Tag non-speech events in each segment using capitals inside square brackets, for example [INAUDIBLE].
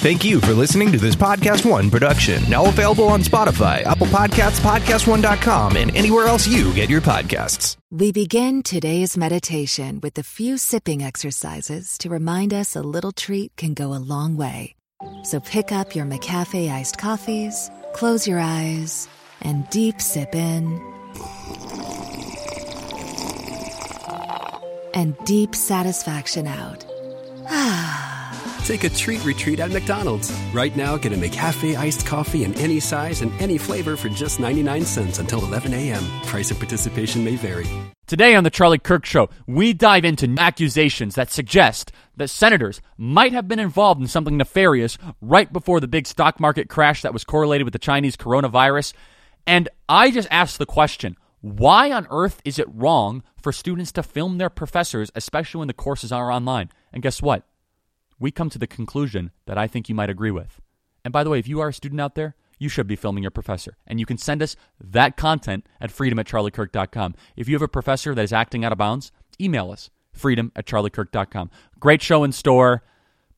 Thank you for listening to this Podcast One production, now available on Spotify, Apple Podcasts, PodcastOne.com, and anywhere else you get your podcasts. We begin today's meditation with a few sipping exercises to remind us a little treat can go a long way. So pick up your McCafe iced coffees, close your eyes, and deep sip in. And deep satisfaction out. [SIGHS] Ah. Take a treat retreat at McDonald's. Right now, get a McCafe iced coffee in any size and any flavor for just 99 cents until 11 a.m. Price of participation may vary. Today on The Charlie Kirk Show, we dive into accusations that suggest that senators might have been involved in something nefarious right before the big stock market crash that was correlated with the Chinese coronavirus. And I just asked the question why on earth is it wrong for students to film their professors, especially when the courses are online? And guess what? We come to the conclusion that I think you might agree with. And by the way, if you are a student out there, you should be filming your professor. And you can send us that content at freedom at charliekirk.com. If you have a professor that is acting out of bounds, email us freedom at charliekirk.com. Great show in store.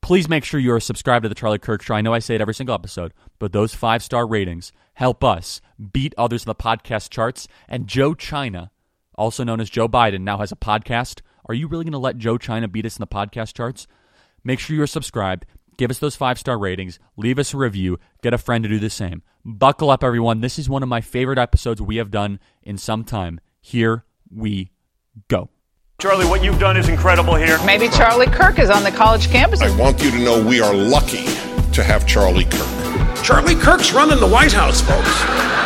Please make sure you are subscribed to the Charlie Kirk Show. I know I say it every single episode, but those five star ratings help us beat others in the podcast charts. And Joe China, also known as Joe Biden, now has a podcast. Are you really going to let Joe China beat us in the podcast charts? Make sure you're subscribed. Give us those five star ratings. Leave us a review. Get a friend to do the same. Buckle up, everyone. This is one of my favorite episodes we have done in some time. Here we go. Charlie, what you've done is incredible here. Maybe Charlie Kirk is on the college campus. I want you to know we are lucky to have Charlie Kirk. Charlie Kirk's running the White House, folks.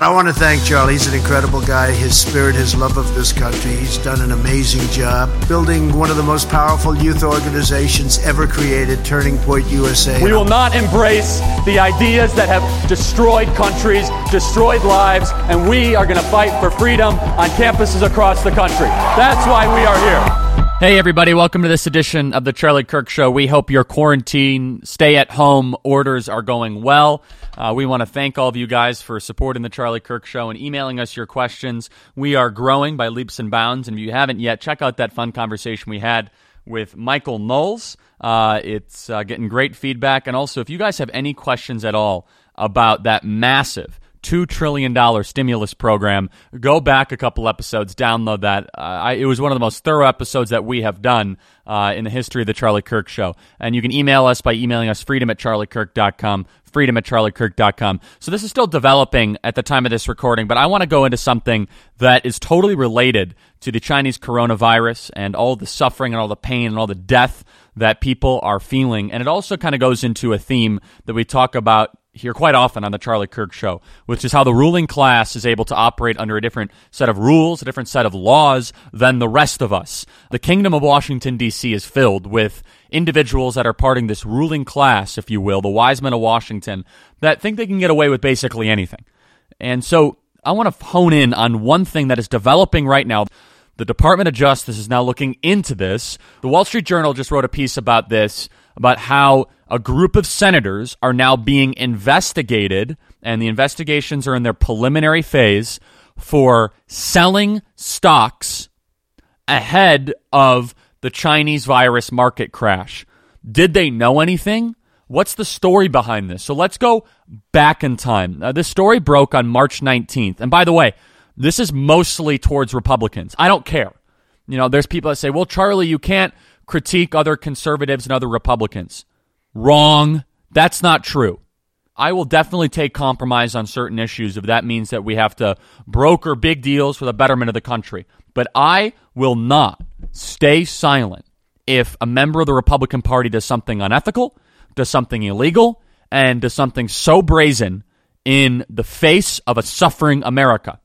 I want to thank Charlie. He's an incredible guy. His spirit, his love of this country. He's done an amazing job building one of the most powerful youth organizations ever created, Turning Point USA. We will not embrace the ideas that have destroyed countries, destroyed lives, and we are going to fight for freedom on campuses across the country. That's why we are here. Hey, everybody, welcome to this edition of the Charlie Kirk Show. We hope your quarantine, stay at home orders are going well. Uh, we want to thank all of you guys for supporting the Charlie Kirk Show and emailing us your questions. We are growing by leaps and bounds, and if you haven't yet, check out that fun conversation we had with Michael Knowles. Uh, it's uh, getting great feedback. And also, if you guys have any questions at all about that massive $2 trillion stimulus program. Go back a couple episodes, download that. Uh, I, it was one of the most thorough episodes that we have done uh, in the history of the Charlie Kirk Show. And you can email us by emailing us freedom at charliekirk.com, freedom at charliekirk.com. So this is still developing at the time of this recording, but I want to go into something that is totally related to the Chinese coronavirus and all the suffering and all the pain and all the death that people are feeling. And it also kind of goes into a theme that we talk about here quite often on the Charlie Kirk show, which is how the ruling class is able to operate under a different set of rules, a different set of laws than the rest of us. The kingdom of Washington, D.C. is filled with individuals that are parting this ruling class, if you will, the wise men of Washington, that think they can get away with basically anything. And so I want to hone in on one thing that is developing right now. The Department of Justice is now looking into this. The Wall Street Journal just wrote a piece about this, about how a group of senators are now being investigated, and the investigations are in their preliminary phase for selling stocks ahead of the Chinese virus market crash. Did they know anything? What's the story behind this? So let's go back in time. Uh, this story broke on March 19th. And by the way, this is mostly towards Republicans. I don't care. You know, there's people that say, well, Charlie, you can't critique other conservatives and other Republicans. Wrong. That's not true. I will definitely take compromise on certain issues if that means that we have to broker big deals for the betterment of the country. But I will not stay silent if a member of the Republican Party does something unethical, does something illegal, and does something so brazen in the face of a suffering America.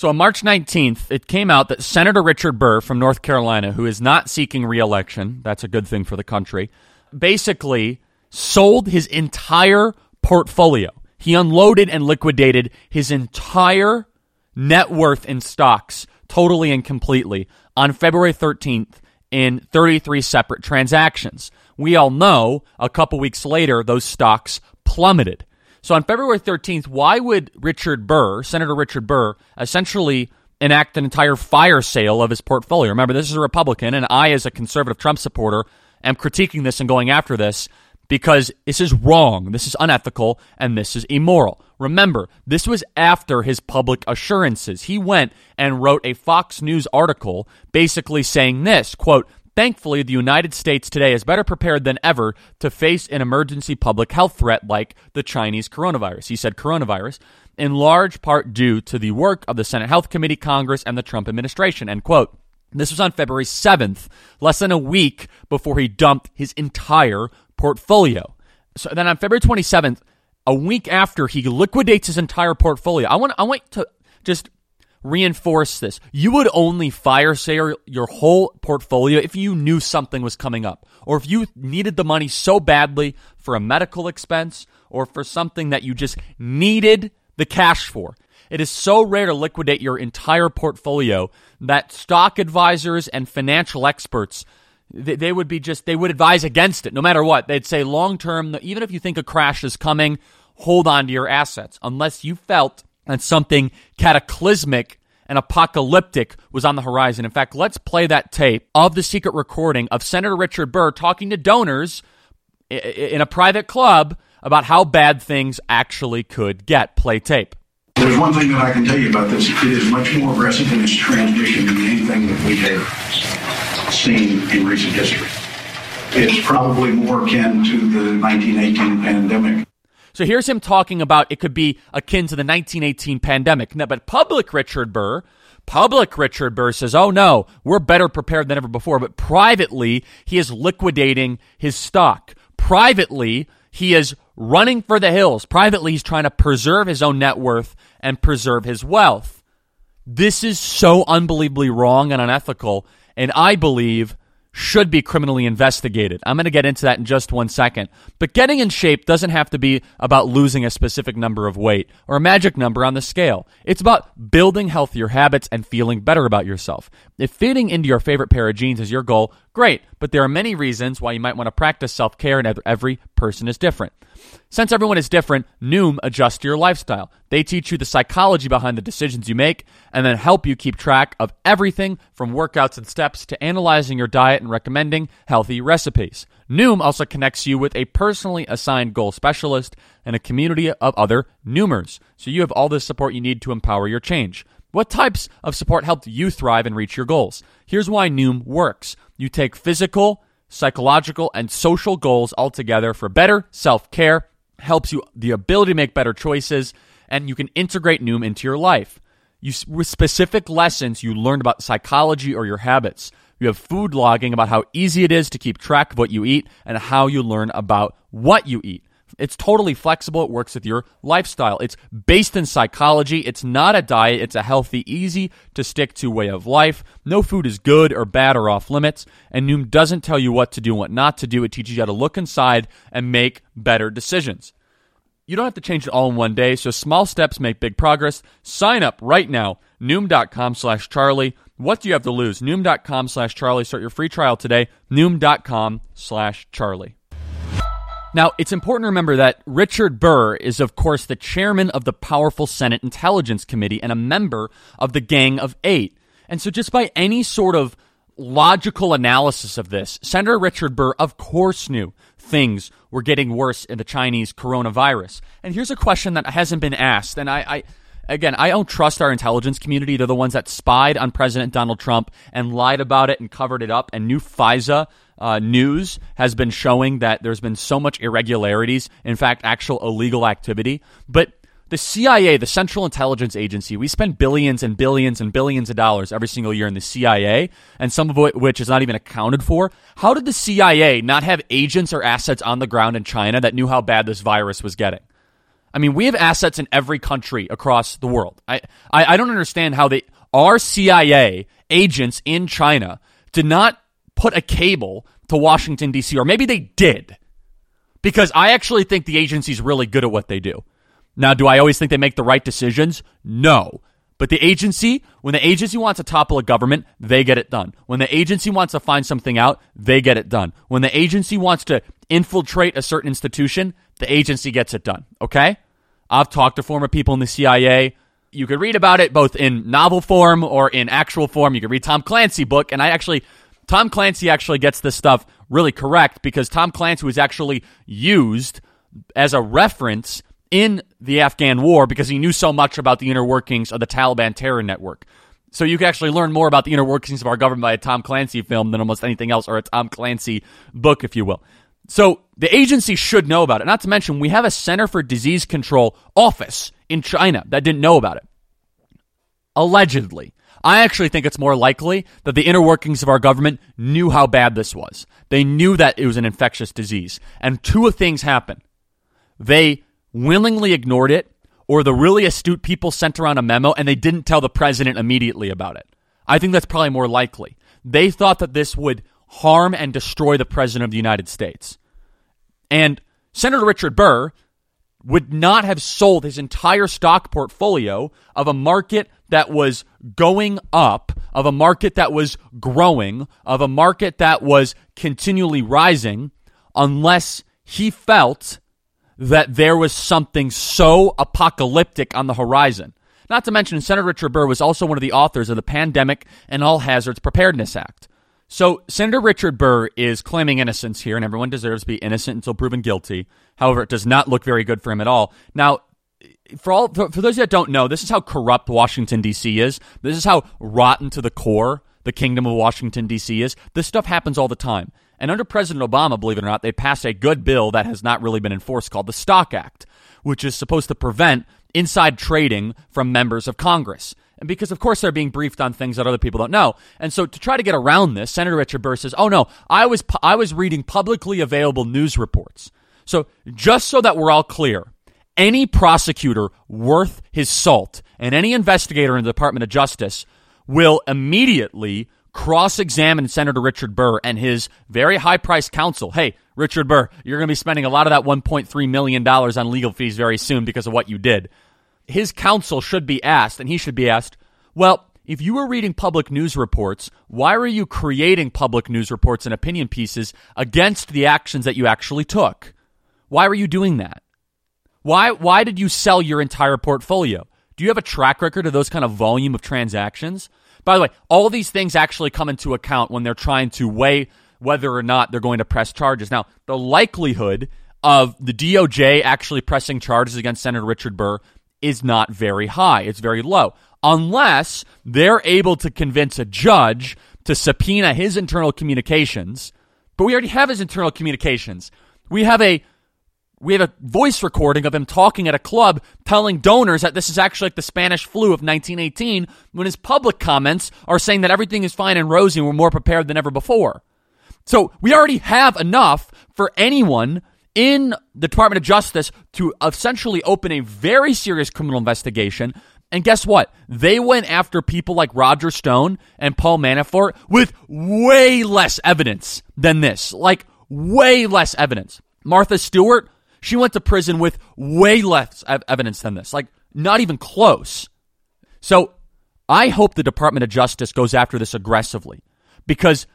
So on March 19th, it came out that Senator Richard Burr from North Carolina, who is not seeking reelection, that's a good thing for the country, basically sold his entire portfolio. He unloaded and liquidated his entire net worth in stocks totally and completely on February 13th in 33 separate transactions. We all know a couple weeks later, those stocks plummeted. So on February 13th, why would Richard Burr, Senator Richard Burr, essentially enact an entire fire sale of his portfolio? Remember, this is a Republican, and I, as a conservative Trump supporter, am critiquing this and going after this because this is wrong, this is unethical, and this is immoral. Remember, this was after his public assurances. He went and wrote a Fox News article basically saying this quote, Thankfully, the United States today is better prepared than ever to face an emergency public health threat like the Chinese coronavirus. He said coronavirus, in large part due to the work of the Senate Health Committee, Congress, and the Trump administration. End quote. This was on February 7th, less than a week before he dumped his entire portfolio. So then on February 27th, a week after he liquidates his entire portfolio, I want I want to just reinforce this. You would only fire sale your whole portfolio if you knew something was coming up, or if you needed the money so badly for a medical expense, or for something that you just needed the cash for. It is so rare to liquidate your entire portfolio that stock advisors and financial experts they, would be just they would advise against it no matter what. They'd say long term, even if you think a crash is coming, hold on to your assets unless you felt that something cataclysmic and apocalyptic was on the horizon. In fact, let's play that tape of the secret recording of Senator Richard Burr talking to donors in a private club about how bad things actually could get. Play tape. There's one thing that I can tell you about this. It is much more aggressive in its transmission than anything that we have seen in recent history. It's probably more akin to the 1918 pandemic. So here's him talking about it could be akin to the 1918 pandemic. Now, but public Richard Burr, public Richard Burr says, oh no, we're better prepared than ever before. But privately, he is liquidating his stock. Privately, he is running for the hills. Privately, he's trying to preserve his own net worth and preserve his wealth. This is so unbelievably wrong and unethical, and I believe should be criminally investigated. I'm going to get into that in just one second. But getting in shape doesn't have to be about losing a specific number of weight or a magic number on the scale. It's about building healthier habits and feeling better about yourself. If fitting into your favorite pair of jeans is your goal, great, but there are many reasons why you might want to practice self care, and every person is different. Since everyone is different, Noom adjusts to your lifestyle. They teach you the psychology behind the decisions you make and then help you keep track of everything from workouts and steps to analyzing your diet and recommending healthy recipes. Noom also connects you with a personally assigned goal specialist and a community of other Noomers, so you have all the support you need to empower your change. What types of support helped you thrive and reach your goals? Here's why Noom works. You take physical, psychological, and social goals all together for better self care, helps you the ability to make better choices, and you can integrate Noom into your life. You, with specific lessons you learned about psychology or your habits. You have food logging about how easy it is to keep track of what you eat and how you learn about what you eat. It's totally flexible. It works with your lifestyle. It's based in psychology. It's not a diet. It's a healthy, easy to stick to way of life. No food is good or bad or off limits. And Noom doesn't tell you what to do and what not to do. It teaches you how to look inside and make better decisions. You don't have to change it all in one day, so small steps make big progress. Sign up right now, noom.com slash Charlie. What do you have to lose? Noom.com slash Charlie. Start your free trial today. Noom.com slash Charlie. Now, it's important to remember that Richard Burr is, of course, the chairman of the powerful Senate Intelligence Committee and a member of the Gang of Eight. And so, just by any sort of logical analysis of this, Senator Richard Burr, of course, knew things were getting worse in the Chinese coronavirus. And here's a question that hasn't been asked. And I, I again, I don't trust our intelligence community. They're the ones that spied on President Donald Trump and lied about it and covered it up and knew FISA uh, news has been showing that there's been so much irregularities, in fact, actual illegal activity. But the CIA, the Central Intelligence Agency, we spend billions and billions and billions of dollars every single year in the CIA, and some of which is not even accounted for. How did the CIA not have agents or assets on the ground in China that knew how bad this virus was getting? I mean, we have assets in every country across the world. I, I, I don't understand how they, our CIA agents in China did not put a cable to Washington, D.C., or maybe they did, because I actually think the agency's really good at what they do. Now, do I always think they make the right decisions? No. But the agency, when the agency wants to topple a government, they get it done. When the agency wants to find something out, they get it done. When the agency wants to infiltrate a certain institution, the agency gets it done. Okay? I've talked to former people in the CIA. You could read about it both in novel form or in actual form. You could read Tom Clancy book, and I actually Tom Clancy actually gets this stuff really correct because Tom Clancy was actually used as a reference in the Afghan war because he knew so much about the inner workings of the Taliban terror network. So you can actually learn more about the inner workings of our government by a Tom Clancy film than almost anything else, or a Tom Clancy book, if you will. So the agency should know about it. Not to mention, we have a Center for Disease Control office in China that didn't know about it. Allegedly. I actually think it's more likely that the inner workings of our government knew how bad this was. They knew that it was an infectious disease. And two things happened. They willingly ignored it, or the really astute people sent around a memo and they didn't tell the president immediately about it. I think that's probably more likely. They thought that this would harm and destroy the president of the United States. And Senator Richard Burr would not have sold his entire stock portfolio of a market that was going up, of a market that was growing, of a market that was continually rising, unless he felt that there was something so apocalyptic on the horizon. Not to mention, Senator Richard Burr was also one of the authors of the Pandemic and All Hazards Preparedness Act. So, Senator Richard Burr is claiming innocence here, and everyone deserves to be innocent until proven guilty. However, it does not look very good for him at all. Now, for all for, for those that don't know, this is how corrupt Washington D.C. is. This is how rotten to the core the kingdom of Washington D.C. is. This stuff happens all the time. And under President Obama, believe it or not, they passed a good bill that has not really been enforced called the Stock Act, which is supposed to prevent inside trading from members of Congress. And because, of course, they're being briefed on things that other people don't know. And so to try to get around this, Senator Richard Burr says, oh, no, I was, I was reading publicly available news reports. So just so that we're all clear, any prosecutor worth his salt and any investigator in the Department of Justice will immediately cross examine Senator Richard Burr and his very high priced counsel. Hey, Richard Burr, you're going to be spending a lot of that $1.3 million on legal fees very soon because of what you did. His counsel should be asked, and he should be asked, well, if you were reading public news reports, why were you creating public news reports and opinion pieces against the actions that you actually took? Why were you doing that? Why, why did you sell your entire portfolio? Do you have a track record of those kind of volume of transactions? By the way, all these things actually come into account when they're trying to weigh whether or not they're going to press charges. Now, the likelihood of the DOJ actually pressing charges against Senator Richard Burr is not very high. It's very low. Unless they're able to convince a judge to subpoena his internal communications. But we already have his internal communications. We have a we have a voice recording of him talking at a club telling donors that this is actually like the Spanish flu of 1918 when his public comments are saying that everything is fine and rosy and we're more prepared than ever before. So we already have enough for anyone in the Department of Justice to essentially open a very serious criminal investigation. And guess what? They went after people like Roger Stone and Paul Manafort with way less evidence than this. Like, way less evidence. Martha Stewart she went to prison with way less evidence than this, like not even close. So I hope the Department of Justice goes after this aggressively because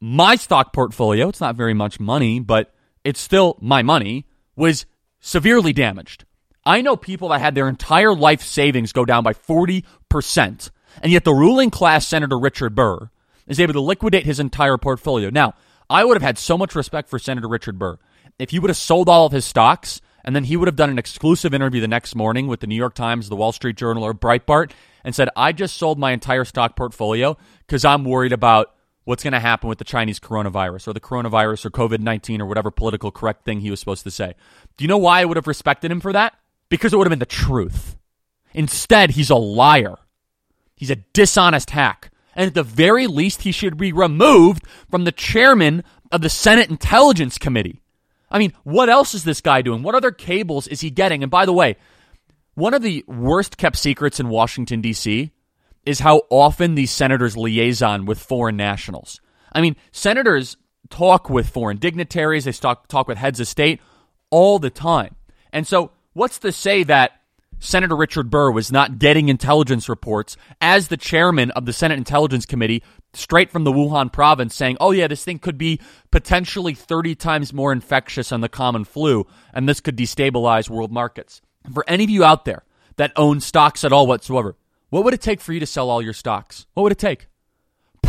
my stock portfolio, it's not very much money, but it's still my money, was severely damaged. I know people that had their entire life savings go down by 40%, and yet the ruling class Senator Richard Burr is able to liquidate his entire portfolio. Now, I would have had so much respect for Senator Richard Burr if he would have sold all of his stocks and then he would have done an exclusive interview the next morning with the New York Times, the Wall Street Journal, or Breitbart and said, I just sold my entire stock portfolio because I'm worried about what's going to happen with the Chinese coronavirus or the coronavirus or COVID 19 or whatever political correct thing he was supposed to say. Do you know why I would have respected him for that? Because it would have been the truth. Instead, he's a liar. He's a dishonest hack. And at the very least, he should be removed from the chairman of the Senate Intelligence Committee. I mean, what else is this guy doing? What other cables is he getting? And by the way, one of the worst kept secrets in Washington, D.C. is how often these senators liaison with foreign nationals. I mean, senators talk with foreign dignitaries, they talk, talk with heads of state all the time. And so, what's to say that Senator Richard Burr was not getting intelligence reports as the chairman of the Senate Intelligence Committee straight from the Wuhan province saying, oh, yeah, this thing could be potentially 30 times more infectious than the common flu, and this could destabilize world markets. For any of you out there that own stocks at all whatsoever, what would it take for you to sell all your stocks? What would it take?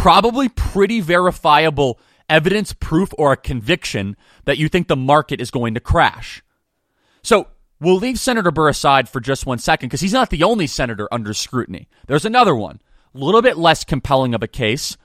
probably pretty verifiable evidence, proof, or a conviction that you think the market is going to crash. So we'll leave Senator Burr aside for just one second because he's not the only senator under scrutiny. There's another one, a little bit less compelling of a case,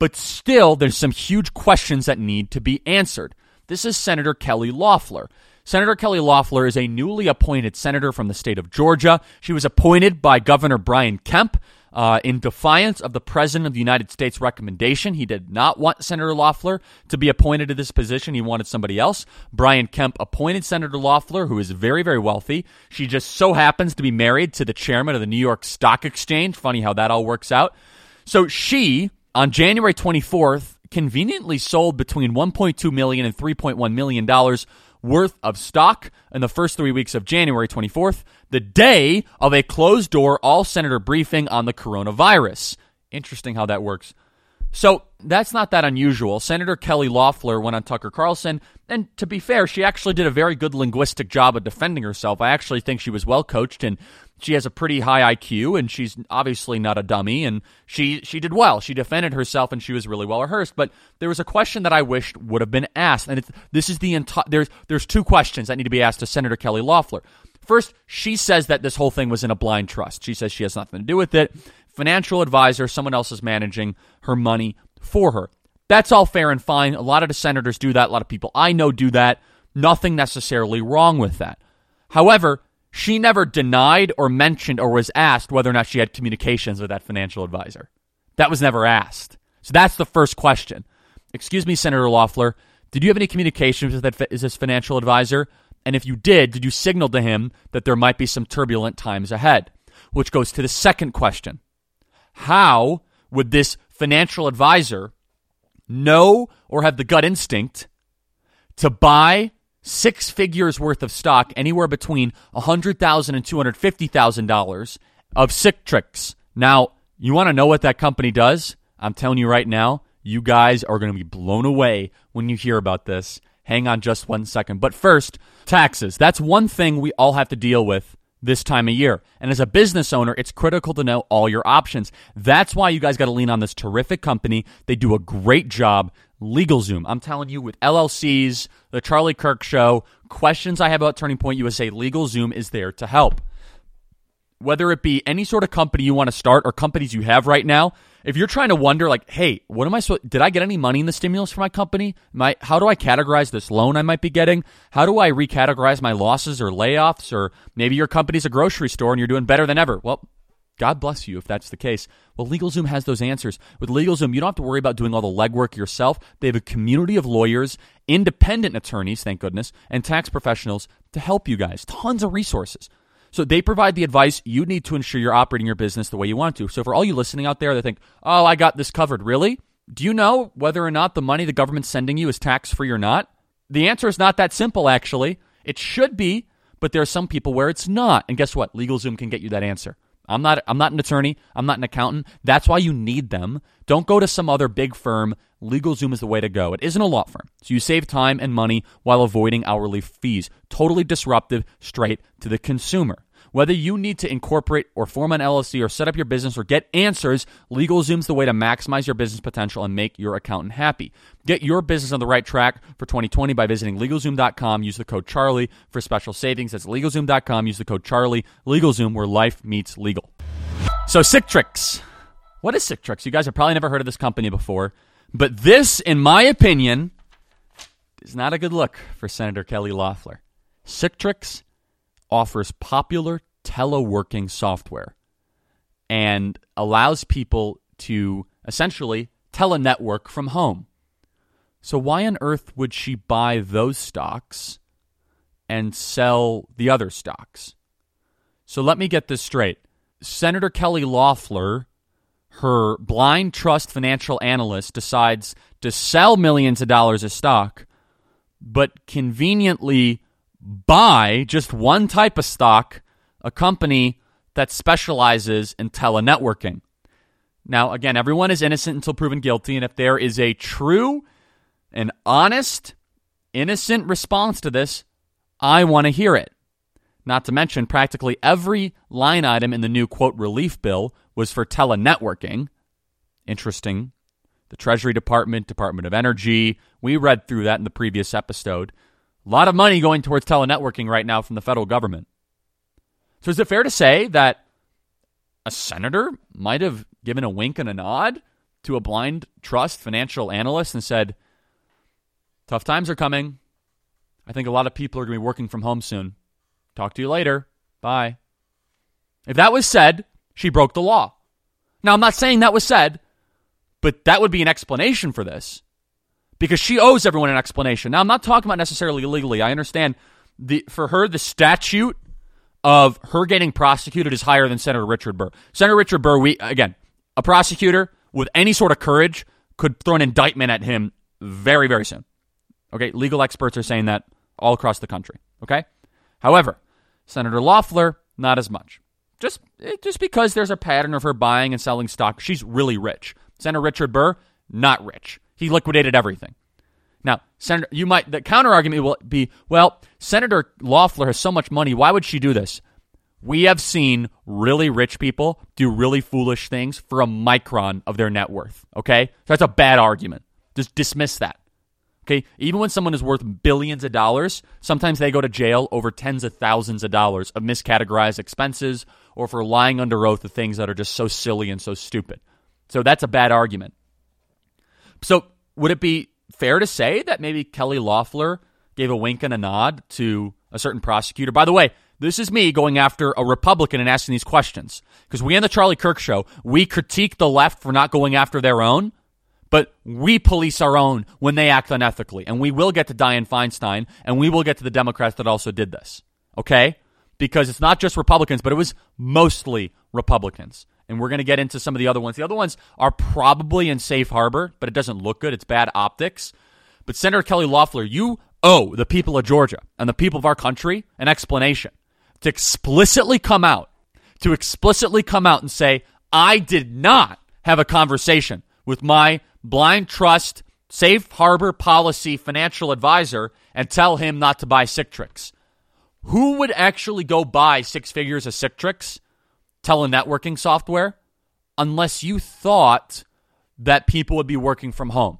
but still there's some huge questions that need to be answered. This is Senator Kelly Loeffler. Senator Kelly Loeffler is a newly appointed senator from the state of Georgia. She was appointed by Governor Brian Kemp uh, in defiance of the President of the United States recommendation. He did not want Senator Loeffler to be appointed to this position. He wanted somebody else. Brian Kemp appointed Senator Loeffler, who is very, very wealthy. She just so happens to be married to the chairman of the New York Stock Exchange. Funny how that all works out. So she, on January 24th, conveniently sold between 1.2 million and 3.1 million dollars worth of stock in the first three weeks of January 24th, the day of a closed door all senator briefing on the coronavirus. Interesting how that works. So that's not that unusual. Senator Kelly Loeffler went on Tucker Carlson, and to be fair, she actually did a very good linguistic job of defending herself. I actually think she was well coached and she has a pretty high IQ and she's obviously not a dummy and she she did well. She defended herself and she was really well rehearsed. But there was a question that I wished would have been asked, and this is the entire there's there's two questions that need to be asked to Senator Kelly Loeffler. First, she says that this whole thing was in a blind trust. She says she has nothing to do with it. Financial advisor, someone else is managing her money for her. That's all fair and fine. A lot of the senators do that. A lot of people I know do that. Nothing necessarily wrong with that. However, she never denied or mentioned or was asked whether or not she had communications with that financial advisor. That was never asked. So that's the first question. Excuse me, Senator Loeffler, did you have any communications with that, is this financial advisor? And if you did, did you signal to him that there might be some turbulent times ahead? Which goes to the second question. How would this financial advisor know or have the gut instinct to buy six figures worth of stock, anywhere between $100,000 and $250,000 of Citrix. Now, you want to know what that company does? I'm telling you right now, you guys are going to be blown away when you hear about this. Hang on just one second. But first, taxes. That's one thing we all have to deal with this time of year. And as a business owner, it's critical to know all your options. That's why you guys got to lean on this terrific company. They do a great job. LegalZoom. I'm telling you, with LLCs, the Charlie Kirk Show, questions I have about Turning Point USA, LegalZoom is there to help. Whether it be any sort of company you want to start or companies you have right now, if you're trying to wonder, like, hey, what am I supposed? Did I get any money in the stimulus for my company? My, how do I categorize this loan I might be getting? How do I recategorize my losses or layoffs? Or maybe your company's a grocery store and you're doing better than ever. Well, God bless you if that's the case. Well, LegalZoom has those answers. With LegalZoom, you don't have to worry about doing all the legwork yourself. They have a community of lawyers, independent attorneys, thank goodness, and tax professionals to help you guys. Tons of resources. So they provide the advice you need to ensure you're operating your business the way you want to. So for all you listening out there that think, oh, I got this covered, really? Do you know whether or not the money the government's sending you is tax free or not? The answer is not that simple, actually. It should be, but there are some people where it's not. And guess what? LegalZoom can get you that answer. I'm not I'm not an attorney, I'm not an accountant. That's why you need them. Don't go to some other big firm. LegalZoom is the way to go. It isn't a law firm. So you save time and money while avoiding hourly fees. Totally disruptive straight to the consumer. Whether you need to incorporate or form an LLC or set up your business or get answers, LegalZoom's the way to maximize your business potential and make your accountant happy. Get your business on the right track for 2020 by visiting LegalZoom.com. Use the code Charlie for special savings. That's LegalZoom.com. Use the code Charlie. LegalZoom, where life meets legal. So, Citrix. What is Citrix? You guys have probably never heard of this company before, but this, in my opinion, is not a good look for Senator Kelly Loeffler. Citrix offers popular teleworking software and allows people to essentially telenetwork from home. So, why on earth would she buy those stocks and sell the other stocks? So, let me get this straight. Senator Kelly Loeffler, her blind trust financial analyst, decides to sell millions of dollars of stock, but conveniently buy just one type of stock, a company that specializes in telenetworking. Now, again, everyone is innocent until proven guilty, and if there is a true and honest, innocent response to this, I want to hear it. Not to mention, practically every line item in the new quote relief bill was for telenetworking. Interesting the Treasury Department, Department of Energy. We read through that in the previous episode. A lot of money going towards telenetworking right now from the federal government. So is it fair to say that a senator might have given a wink and a nod to a blind trust financial analyst and said, Tough times are coming. I think a lot of people are going to be working from home soon. Talk to you later. Bye. If that was said, she broke the law. Now, I'm not saying that was said, but that would be an explanation for this because she owes everyone an explanation. Now, I'm not talking about necessarily legally. I understand the for her the statute of her getting prosecuted is higher than Senator Richard Burr. Senator Richard Burr, we again, a prosecutor with any sort of courage could throw an indictment at him very, very soon. Okay, legal experts are saying that all across the country. Okay, however, Senator Loeffler, not as much. Just eh, just because there's a pattern of her buying and selling stock, she's really rich. Senator Richard Burr, not rich. He liquidated everything. Now, Senator, you might the counter argument will be, well, Senator Loeffler has so much money. Why would she do this? We have seen really rich people do really foolish things for a micron of their net worth. Okay, so that's a bad argument. Just dismiss that. Okay, even when someone is worth billions of dollars, sometimes they go to jail over tens of thousands of dollars of miscategorized expenses or for lying under oath of things that are just so silly and so stupid. So that's a bad argument. So would it be fair to say that maybe Kelly Loeffler gave a wink and a nod to a certain prosecutor? By the way, this is me going after a Republican and asking these questions because we on the Charlie Kirk show we critique the left for not going after their own but we police our own when they act unethically. And we will get to Dianne Feinstein, and we will get to the Democrats that also did this. Okay? Because it's not just Republicans, but it was mostly Republicans. And we're going to get into some of the other ones. The other ones are probably in safe harbor, but it doesn't look good. It's bad optics. But Senator Kelly Loeffler, you owe the people of Georgia and the people of our country an explanation to explicitly come out, to explicitly come out and say, I did not have a conversation with my blind trust, safe harbor policy financial advisor and tell him not to buy Citrix. Who would actually go buy six figures of Citrix telenetworking software unless you thought that people would be working from home?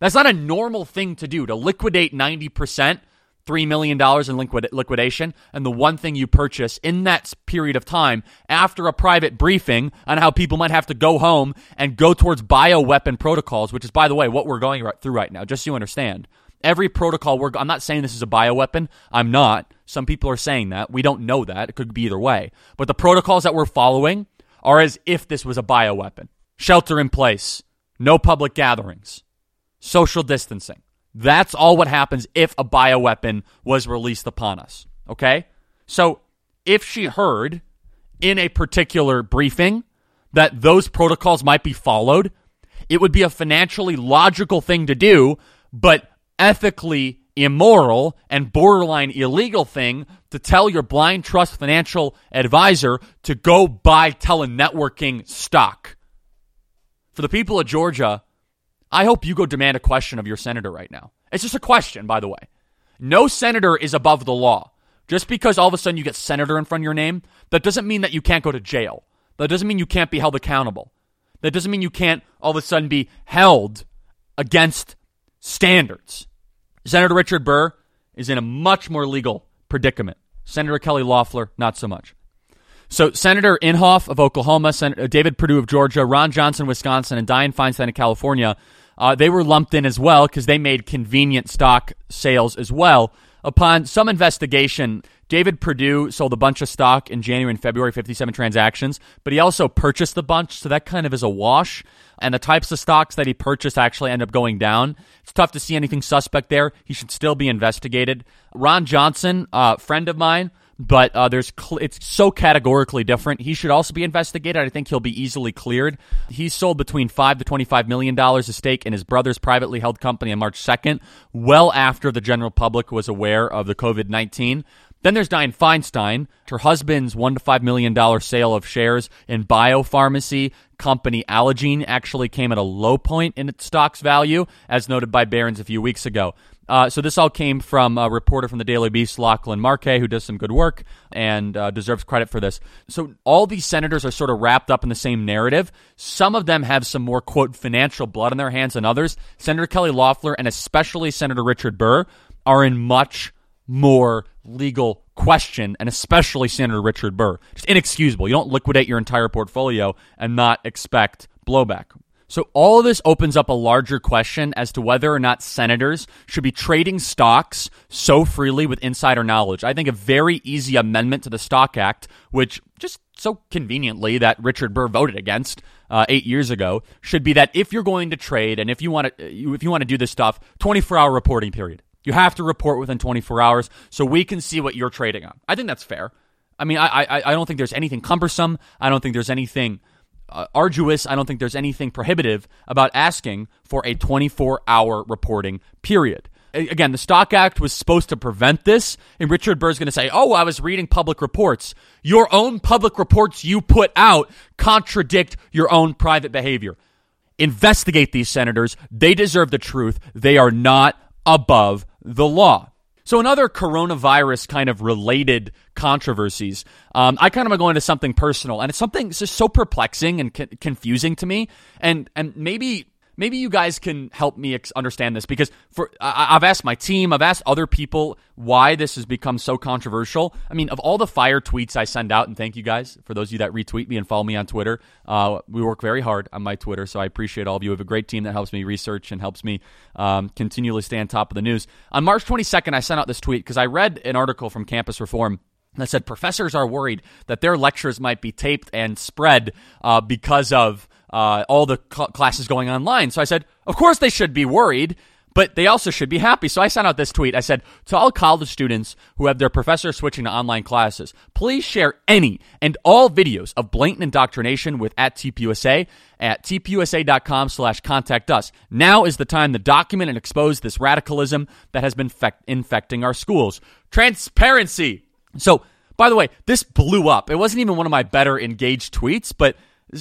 That's not a normal thing to do to liquidate 90% $3 million in liquid- liquidation, and the one thing you purchase in that period of time after a private briefing on how people might have to go home and go towards bioweapon protocols, which is, by the way, what we're going right through right now, just so you understand. Every protocol, we're, I'm not saying this is a bioweapon. I'm not. Some people are saying that. We don't know that. It could be either way. But the protocols that we're following are as if this was a bioweapon shelter in place, no public gatherings, social distancing that's all what happens if a bioweapon was released upon us. Okay? So if she heard in a particular briefing that those protocols might be followed, it would be a financially logical thing to do, but ethically immoral and borderline illegal thing to tell your blind trust financial advisor to go buy telenetworking stock. For the people of Georgia, I hope you go demand a question of your senator right now. It's just a question, by the way. No senator is above the law. Just because all of a sudden you get senator in front of your name, that doesn't mean that you can't go to jail. That doesn't mean you can't be held accountable. That doesn't mean you can't all of a sudden be held against standards. Senator Richard Burr is in a much more legal predicament. Senator Kelly Loeffler, not so much. So, Senator Inhofe of Oklahoma, Senator David Perdue of Georgia, Ron Johnson, Wisconsin, and Dianne Feinstein of California uh, they were lumped in as well because they made convenient stock sales as well. Upon some investigation, David Perdue sold a bunch of stock in January and February, 57 transactions, but he also purchased a bunch, so that kind of is a wash. And the types of stocks that he purchased actually end up going down. It's tough to see anything suspect there. He should still be investigated. Ron Johnson, a friend of mine, but uh, there's cl- it's so categorically different. He should also be investigated. I think he'll be easily cleared. He sold between five to twenty-five million dollars of stake in his brother's privately held company on March second, well after the general public was aware of the COVID nineteen. Then there's Dianne Feinstein. Her husband's one to five million dollar sale of shares in biopharmacy company Allogene actually came at a low point in its stock's value, as noted by Barron's a few weeks ago. Uh, so this all came from a reporter from the Daily Beast, Lachlan Markay, who does some good work and uh, deserves credit for this. So all these senators are sort of wrapped up in the same narrative. Some of them have some more quote financial blood in their hands than others. Senator Kelly Loeffler and especially Senator Richard Burr are in much more legal question, and especially Senator Richard Burr. Just inexcusable. You don't liquidate your entire portfolio and not expect blowback. So, all of this opens up a larger question as to whether or not senators should be trading stocks so freely with insider knowledge. I think a very easy amendment to the Stock Act, which just so conveniently that Richard Burr voted against uh, eight years ago, should be that if you're going to trade and if you want to, if you want to do this stuff, 24 hour reporting period. You have to report within 24 hours so we can see what you're trading on. I think that's fair. I mean, I I, I don't think there's anything cumbersome. I don't think there's anything uh, arduous. I don't think there's anything prohibitive about asking for a 24 hour reporting period. Again, the Stock Act was supposed to prevent this, and Richard Burr's going to say, Oh, I was reading public reports. Your own public reports you put out contradict your own private behavior. Investigate these senators. They deserve the truth. They are not above the law. So, in other coronavirus kind of related controversies, um, I kind of am going to something personal, and it's something that's just so perplexing and co- confusing to me, and and maybe maybe you guys can help me ex- understand this because for I, have asked my team, I've asked other people why this has become so controversial. I mean, of all the fire tweets I send out, and thank you guys for those of you that retweet me and follow me on Twitter. Uh, we work very hard on my Twitter, so I appreciate all of you. We have a great team that helps me research and helps me um, continually stay on top of the news. On March 22nd, I sent out this tweet because I read an article from Campus Reform that said professors are worried that their lectures might be taped and spread uh, because of uh, all the cl- classes going online. So I said, of course they should be worried, but they also should be happy. So I sent out this tweet. I said, to all college students who have their professors switching to online classes, please share any and all videos of blatant indoctrination with at TPUSA at tpusa.com slash contact us. Now is the time to document and expose this radicalism that has been infecting our schools. Transparency. So, by the way, this blew up. It wasn't even one of my better engaged tweets, but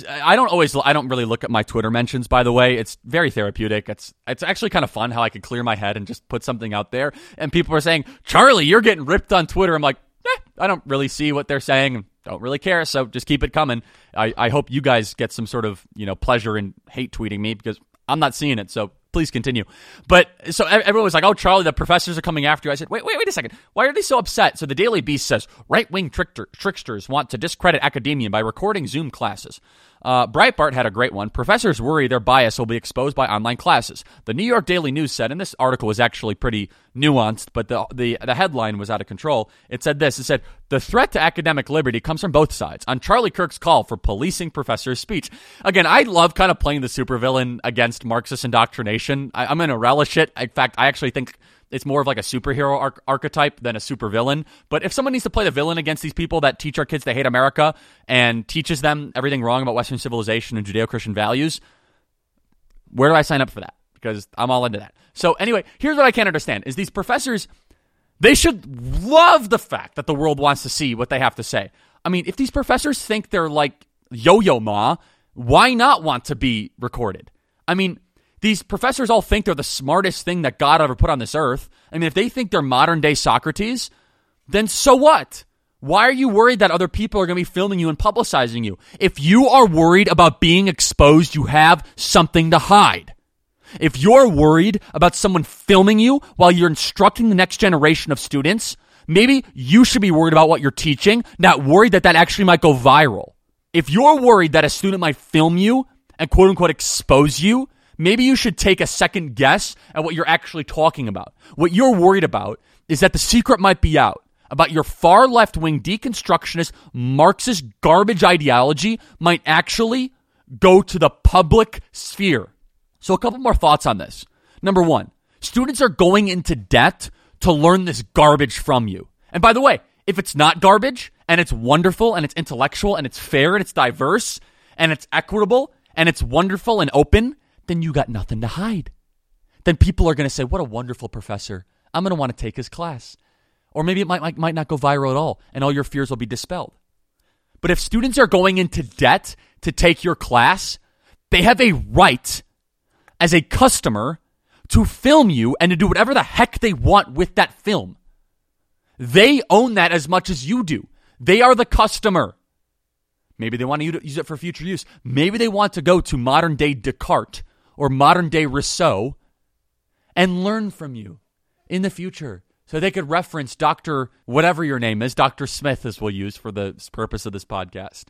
I don't always I don't really look at my Twitter mentions by the way. It's very therapeutic. It's it's actually kind of fun how I could clear my head and just put something out there and people are saying, "Charlie, you're getting ripped on Twitter." I'm like, eh, I don't really see what they're saying. Don't really care, so just keep it coming. I, I hope you guys get some sort of, you know, pleasure in hate tweeting me because I'm not seeing it. So please continue. But so everyone was like, "Oh, Charlie, the professors are coming after you." I said, "Wait, wait, wait a second. Why are they so upset?" So the Daily Beast says right-wing trickster, tricksters want to discredit academia by recording Zoom classes. Uh, Breitbart had a great one. Professors worry their bias will be exposed by online classes. The New York Daily News said, and this article was actually pretty nuanced, but the, the, the headline was out of control. It said this It said, The threat to academic liberty comes from both sides. On Charlie Kirk's call for policing professors' speech. Again, I love kind of playing the supervillain against Marxist indoctrination. I, I'm going to relish it. In fact, I actually think it's more of like a superhero arch- archetype than a supervillain. But if someone needs to play the villain against these people that teach our kids to hate America and teaches them everything wrong about Western civilization and Judeo Christian values, where do I sign up for that? Because I'm all into that. So anyway, here's what I can't understand: is these professors they should love the fact that the world wants to see what they have to say. I mean, if these professors think they're like Yo-Yo Ma, why not want to be recorded? I mean, these professors all think they're the smartest thing that God ever put on this earth. I mean, if they think they're modern day Socrates, then so what? Why are you worried that other people are going to be filming you and publicizing you? If you are worried about being exposed, you have something to hide. If you're worried about someone filming you while you're instructing the next generation of students, maybe you should be worried about what you're teaching, not worried that that actually might go viral. If you're worried that a student might film you and quote unquote expose you, maybe you should take a second guess at what you're actually talking about. What you're worried about is that the secret might be out about your far left wing deconstructionist Marxist garbage ideology might actually go to the public sphere. So, a couple more thoughts on this. Number one, students are going into debt to learn this garbage from you. And by the way, if it's not garbage and it's wonderful and it's intellectual and it's fair and it's diverse and it's equitable and it's wonderful and open, then you got nothing to hide. Then people are going to say, What a wonderful professor. I'm going to want to take his class. Or maybe it might, might, might not go viral at all, and all your fears will be dispelled. But if students are going into debt to take your class, they have a right as a customer to film you and to do whatever the heck they want with that film. They own that as much as you do. They are the customer. Maybe they want to use it for future use. Maybe they want to go to modern day Descartes or modern day Rousseau and learn from you in the future. So they could reference Dr. whatever your name is, Dr. Smith, as we'll use for the purpose of this podcast.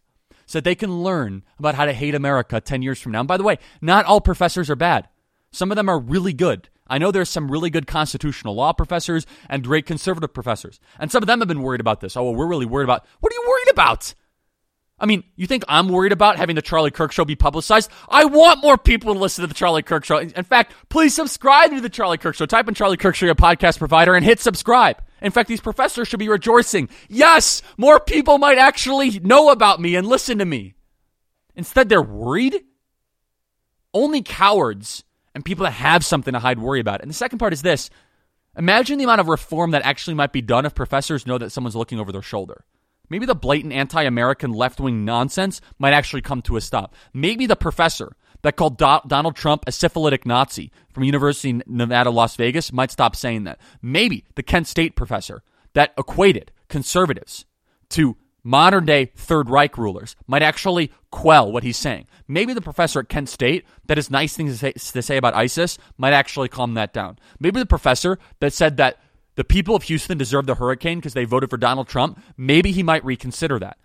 So they can learn about how to hate America 10 years from now. And by the way, not all professors are bad. Some of them are really good. I know there's some really good constitutional law professors and great conservative professors. And some of them have been worried about this. Oh, well, we're really worried about. What are you worried about? I mean, you think I'm worried about having the Charlie Kirk show be publicized? I want more people to listen to the Charlie Kirk show. In fact, please subscribe to the Charlie Kirk show. Type in Charlie Kirk show, your podcast provider, and hit subscribe. In fact, these professors should be rejoicing. Yes, more people might actually know about me and listen to me. Instead, they're worried. Only cowards and people that have something to hide worry about. And the second part is this imagine the amount of reform that actually might be done if professors know that someone's looking over their shoulder. Maybe the blatant anti American left wing nonsense might actually come to a stop. Maybe the professor that called Do- Donald Trump a syphilitic Nazi from University of Nevada, Las Vegas might stop saying that. Maybe the Kent State professor that equated conservatives to modern day Third Reich rulers might actually quell what he's saying. Maybe the professor at Kent State that has nice things to say, to say about ISIS might actually calm that down. Maybe the professor that said that the people of Houston deserve the hurricane because they voted for Donald Trump, maybe he might reconsider that.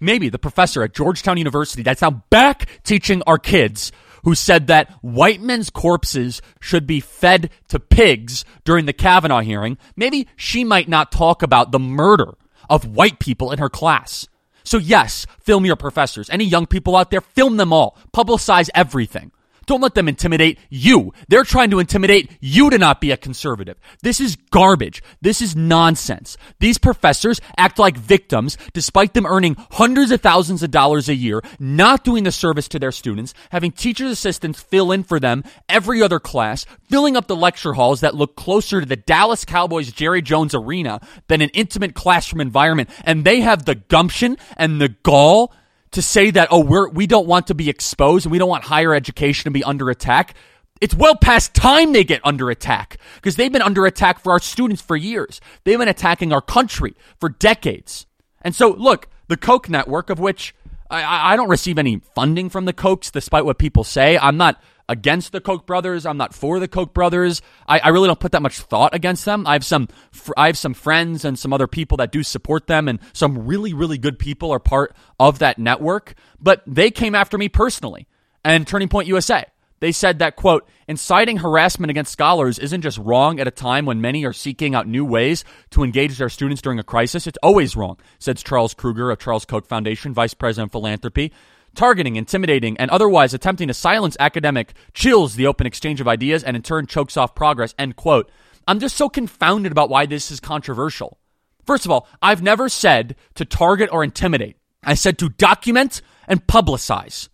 Maybe the professor at Georgetown University that's now back teaching our kids who said that white men's corpses should be fed to pigs during the Kavanaugh hearing, maybe she might not talk about the murder of white people in her class. So, yes, film your professors. Any young people out there, film them all. Publicize everything. Don't let them intimidate you. They're trying to intimidate you to not be a conservative. This is garbage. This is nonsense. These professors act like victims despite them earning hundreds of thousands of dollars a year, not doing the service to their students, having teachers' assistants fill in for them every other class, filling up the lecture halls that look closer to the Dallas Cowboys Jerry Jones arena than an intimate classroom environment. And they have the gumption and the gall to say that, oh, we're, we don't want to be exposed and we don't want higher education to be under attack. It's well past time they get under attack because they've been under attack for our students for years. They've been attacking our country for decades. And so, look, the Koch network, of which I, I don't receive any funding from the Kochs, despite what people say. I'm not against the Koch brothers. I'm not for the Koch brothers. I, I, really don't put that much thought against them. I have some I have some friends and some other people that do support them, and some really really good people are part of that network. But they came after me personally, and Turning Point USA. They said that, quote, inciting harassment against scholars isn't just wrong at a time when many are seeking out new ways to engage their students during a crisis. It's always wrong, says Charles Kruger of Charles Koch Foundation, Vice President of Philanthropy. Targeting, intimidating, and otherwise attempting to silence academic chills the open exchange of ideas and in turn chokes off progress. End quote. I'm just so confounded about why this is controversial. First of all, I've never said to target or intimidate. I said to document and publicize.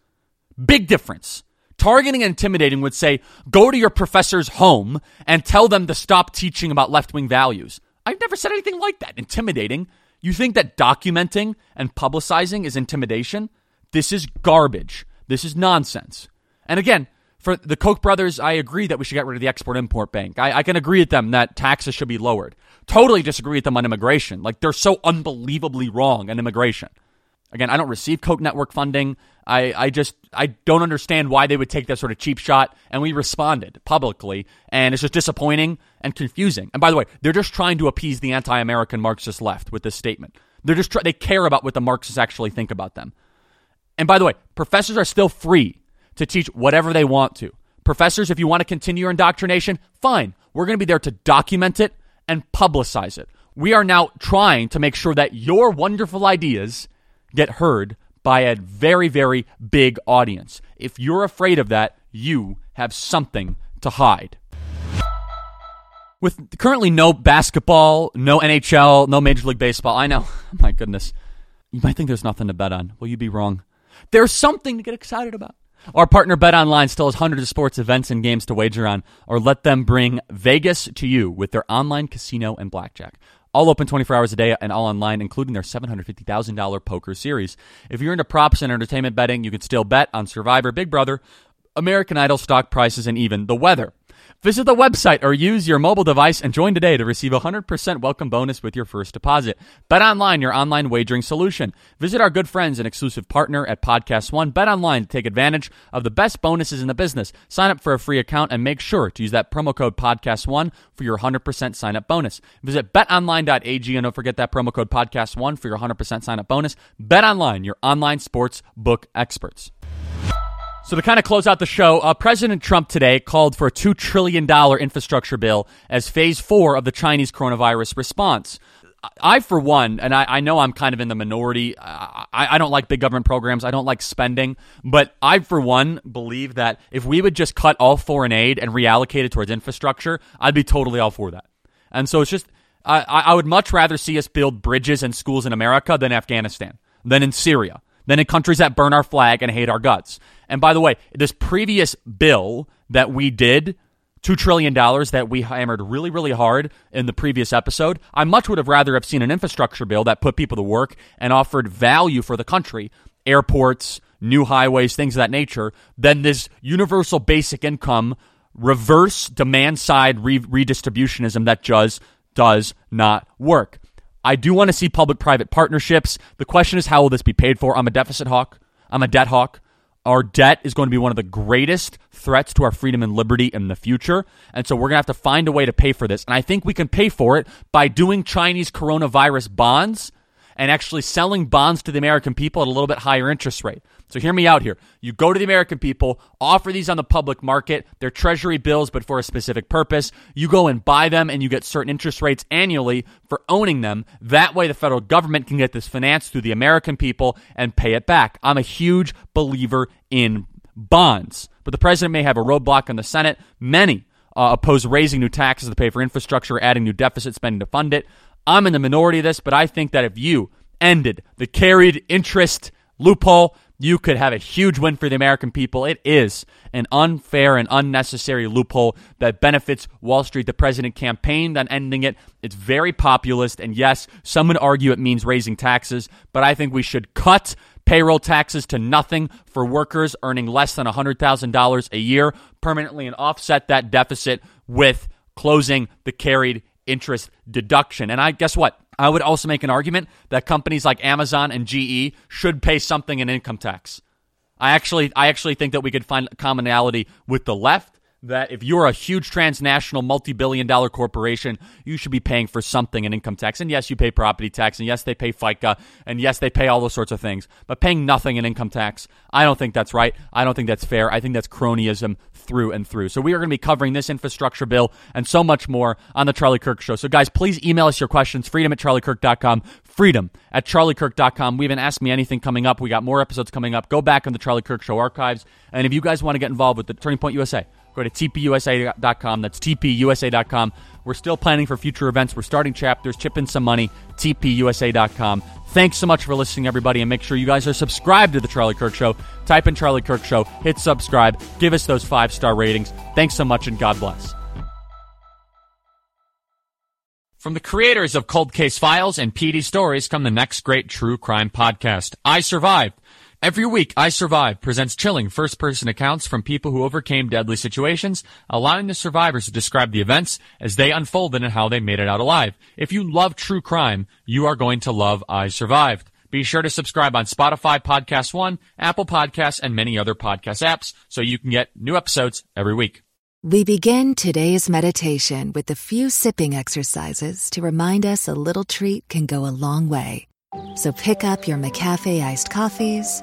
Big difference. Targeting and intimidating would say, go to your professor's home and tell them to stop teaching about left wing values. I've never said anything like that. Intimidating. You think that documenting and publicizing is intimidation? This is garbage. This is nonsense. And again, for the Koch brothers, I agree that we should get rid of the Export Import Bank. I, I, can agree with them that taxes should be lowered. Totally disagree with them on immigration. Like, they're so unbelievably wrong on immigration. Again, I don't receive Koch network funding. I, I just I don't understand why they would take that sort of cheap shot. And we responded publicly, and it's just disappointing and confusing. And by the way, they're just trying to appease the anti-American Marxist left with this statement. They're just try- they care about what the Marxists actually think about them. And by the way, professors are still free to teach whatever they want to. Professors, if you want to continue your indoctrination, fine. We're going to be there to document it and publicize it. We are now trying to make sure that your wonderful ideas get heard by a very, very big audience. If you're afraid of that, you have something to hide. With currently no basketball, no NHL, no Major League Baseball, I know, [LAUGHS] my goodness, you might think there's nothing to bet on. Well, you'd be wrong. There's something to get excited about. Our partner Bet Online still has hundreds of sports events and games to wager on, or let them bring Vegas to you with their online casino and blackjack. All open 24 hours a day and all online, including their $750,000 poker series. If you're into props and entertainment betting, you can still bet on Survivor, Big Brother, American Idol stock prices, and even the weather. Visit the website or use your mobile device and join today to receive a 100% welcome bonus with your first deposit. Bet online, your online wagering solution. Visit our good friends and exclusive partner at Podcast One. Bet online to take advantage of the best bonuses in the business. Sign up for a free account and make sure to use that promo code Podcast One for your 100% sign up bonus. Visit betonline.ag and don't forget that promo code Podcast One for your 100% sign up bonus. Bet online, your online sports book experts. So to kind of close out the show, uh, President Trump today called for a $2 trillion infrastructure bill as phase four of the Chinese coronavirus response. I, for one, and I, I, know I'm kind of in the minority. I, I, don't like big government programs. I don't like spending. But I, for one, believe that if we would just cut all foreign aid and reallocate it towards infrastructure, I'd be totally all for that. And so it's just, I, I would much rather see us build bridges and schools in America than Afghanistan, than in Syria, than in countries that burn our flag and hate our guts. And by the way, this previous bill that we did, $2 trillion that we hammered really, really hard in the previous episode, I much would have rather have seen an infrastructure bill that put people to work and offered value for the country, airports, new highways, things of that nature, than this universal basic income reverse demand side re- redistributionism that just does not work. I do want to see public private partnerships. The question is, how will this be paid for? I'm a deficit hawk. I'm a debt hawk. Our debt is going to be one of the greatest threats to our freedom and liberty in the future. And so we're going to have to find a way to pay for this. And I think we can pay for it by doing Chinese coronavirus bonds and actually selling bonds to the American people at a little bit higher interest rate. So hear me out here. You go to the American people, offer these on the public market. They're treasury bills, but for a specific purpose. You go and buy them and you get certain interest rates annually for owning them. That way the federal government can get this financed through the American people and pay it back. I'm a huge believer in bonds. But the president may have a roadblock in the Senate. Many uh, oppose raising new taxes to pay for infrastructure, adding new deficit spending to fund it. I'm in the minority of this, but I think that if you ended the carried interest loophole, you could have a huge win for the American people. It is an unfair and unnecessary loophole that benefits Wall Street. The president campaigned on ending it. It's very populist. And yes, some would argue it means raising taxes, but I think we should cut payroll taxes to nothing for workers earning less than $100,000 a year permanently and offset that deficit with closing the carried interest deduction. And I guess what? I would also make an argument that companies like Amazon and GE should pay something in income tax. I actually I actually think that we could find commonality with the left that if you're a huge transnational multi-billion dollar corporation, you should be paying for something in income tax. And yes, you pay property tax, and yes, they pay FICA, and yes, they pay all those sorts of things. But paying nothing in income tax, I don't think that's right. I don't think that's fair. I think that's cronyism through and through. So we are going to be covering this infrastructure bill and so much more on the Charlie Kirk Show. So guys, please email us your questions, freedom at charliekirk.com, freedom at charliekirk.com. We haven't asked me anything coming up. We got more episodes coming up. Go back on the Charlie Kirk Show archives. And if you guys want to get involved with the Turning Point USA, go to tpusa.com. That's tpusa.com. We're still planning for future events. We're starting chapters, chip in some money, tpusa.com. Thanks so much for listening, everybody, and make sure you guys are subscribed to The Charlie Kirk Show. Type in Charlie Kirk Show, hit subscribe, give us those five star ratings. Thanks so much, and God bless. From the creators of Cold Case Files and PD Stories come the next great true crime podcast, I Survived. Every week, I Survive presents chilling first person accounts from people who overcame deadly situations, allowing the survivors to describe the events as they unfolded and how they made it out alive. If you love true crime, you are going to love I Survived. Be sure to subscribe on Spotify Podcast One, Apple Podcasts, and many other podcast apps so you can get new episodes every week. We begin today's meditation with a few sipping exercises to remind us a little treat can go a long way. So pick up your McCafe iced coffees